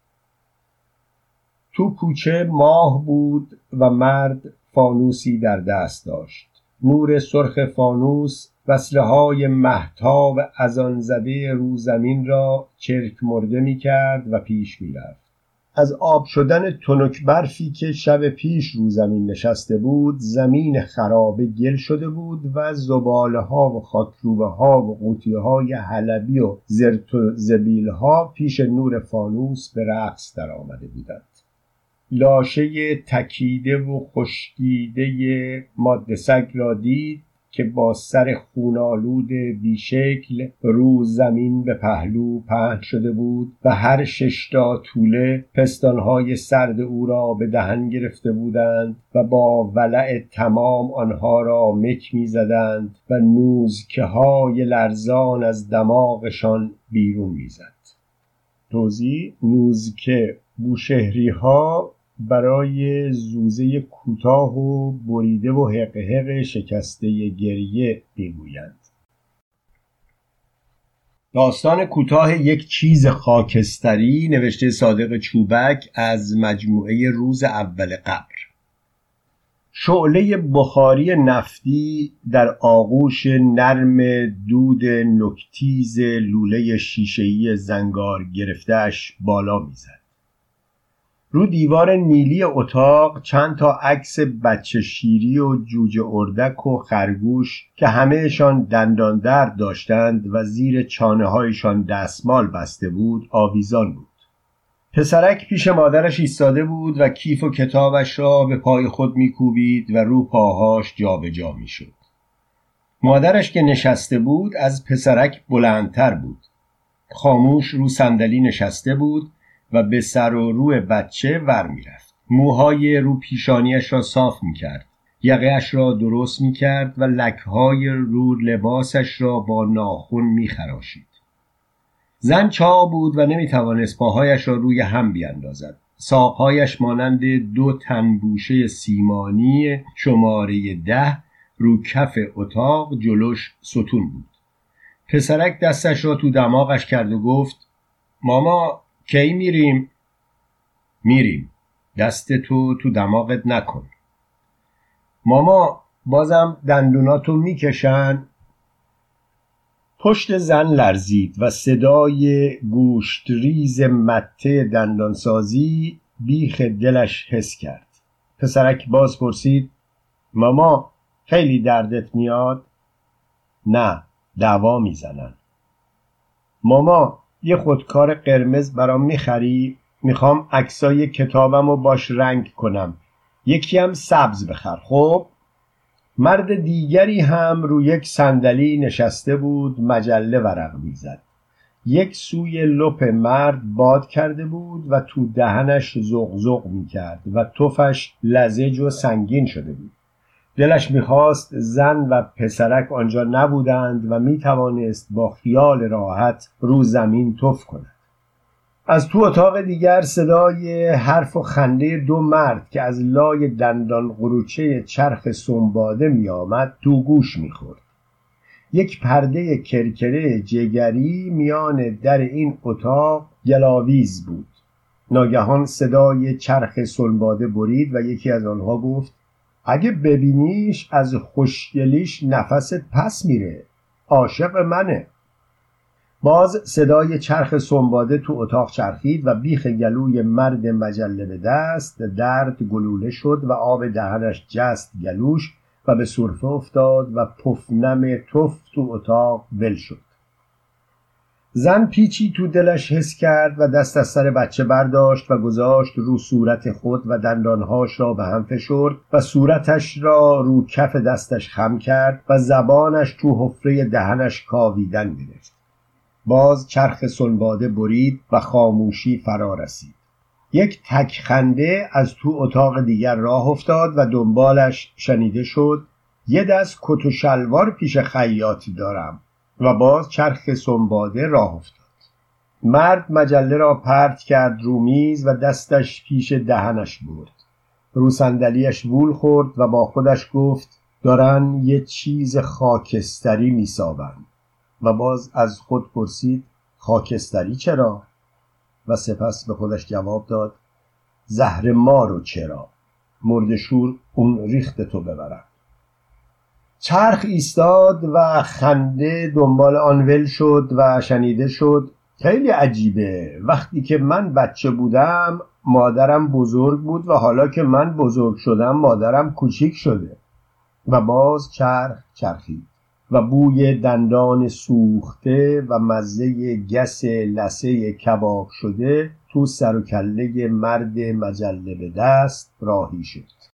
تو کوچه ماه بود و مرد فانوسی در دست داشت نور سرخ فانوس وصله های محتاب از آن زده رو زمین را چرک مرده می کرد و پیش می. از آب شدن تنک برفی که شب پیش رو زمین نشسته بود زمین خرابه گل شده بود و زباله ها و خاکروبه ها و قوطی های حلبی و زرت و زبیل ها پیش نور فانوس به رقص در آمده بودند. لاشه تکیده و خشکیده ماده سگ را دید که با سر خونالود بیشکل رو زمین به پهلو پهن شده بود و هر ششتا طوله پستانهای سرد او را به دهن گرفته بودند و با ولع تمام آنها را مک می‌زدند و نوزکه های لرزان از دماغشان بیرون می‌زد. توضیح نوزکه بوشهری ها برای زوزه کوتاه و بریده و حق شکسته گریه می‌گویند. داستان کوتاه یک چیز خاکستری نوشته صادق چوبک از مجموعه روز اول قبر. شعله بخاری نفتی در آغوش نرم دود نکتیز لوله شیشهای زنگار گرفتهش بالا می‌زد. رو دیوار نیلی اتاق چند تا عکس بچه شیری و جوجه اردک و خرگوش که همهشان دندان درد داشتند و زیر چانه هایشان دستمال بسته بود آویزان بود. پسرک پیش مادرش ایستاده بود و کیف و کتابش را به پای خود میکوبید و رو پاهاش جابجا می‌شد. مادرش که نشسته بود از پسرک بلندتر بود. خاموش رو صندلی نشسته بود و به سر و روی بچه ور می‌رفت. موهای رو پیشانیش را صاف می‌کرد. یقهاش را درست می‌کرد و لکهای رو لباسش را با ناخون میخراشید. زن چا بود و نمی‌توانست پاهایش را روی هم بیاندازد. ساقهایش مانند دو تنبوشه سیمانی شماره ده رو کف اتاق جلوش ستون بود. پسرک دستش را تو دماغش کرد و گفت ماما کی میریم؟ میریم. دست تو تو دماغت نکن. ماما بازم دندوناتو می‌کشن؟ پشت زن لرزید و صدای گوشتریز مته دندانسازی بیخ دلش حس کرد. پسرک باز پرسید ماما خیلی دردت میاد؟ نه دعوا می‌زنن. ماما یه خودکار قرمز برام می‌خری؟ می‌خوام عکسای کتابم رو باش رنگ کنم. یکی هم سبز بخر خب؟ مرد دیگری هم روی یک صندلی نشسته بود مجله ورق می‌زد. یک سوی لپ مرد باد کرده بود و تو دهنش زغزغ می‌کرد و توفش لزج و سنگین شده بود. دلش می‌خواست زن و پسرک آنجا نبودند و می‌توانست با خیال راحت رو زمین تف کند. از تو اتاق دیگر صدای حرف و خنده دو مرد که از لای دندان قروچه چرخ سنباده میآمد تو گوش می‌خورد. یک پرده کرکره جگری میان در این اتاق گلاویز بود. ناگهان صدای چرخ سنباده برید و یکی از آنها گفت اگه ببینیش از خوشگلیش نفست پس میره. عاشق منه. باز صدای چرخ سنباده تو اتاق چرخید و بیخ گلوی مرد مجله به دست درد گلوله شد و آب دهنش جست گلوش و به صرفه افتاد و پفنم تف تو اتاق ول شد. زن پیچی تو دلش حس کرد و دست از سر بچه برداشت و گذاشت رو صورت خود و دندانهاش را به هم فشرد و صورتش را رو کف دستش خم کرد و زبانش تو حفره دهنش کاویدن گرفت. باز چرخ سنباده برید و خاموشی فرا رسید. یک تکخنده از تو اتاق دیگر راه افتاد و دنبالش شنیده شد یه دست کت و شلوار پیش خیاطی دارم. و باز چرخ سنباده راه افتاد. مرد مجله را پرت کرد رو میز و دستش پیش دهنش برد. رو صندلیاش وول خورد و با خودش گفت دارن یه چیز خاکستری میسابند. و باز از خود پرسید خاکستری چرا؟ و سپس به خودش جواب داد زهر ما رو چرا. مردشور اون ریخت تو ببرم چرخ ایستاد و خنده دنبال آن ول شد و شنیده شد. خیلی عجیبه. وقتی که من بچه بودم مادرم بزرگ بود و حالا که من بزرگ شدم مادرم کوچیک شده و باز چرخ چرخید و بوی دندان سوخته و مزه گس لسه کباب شده تو سر و کله مرد مجله به دست راهی شد.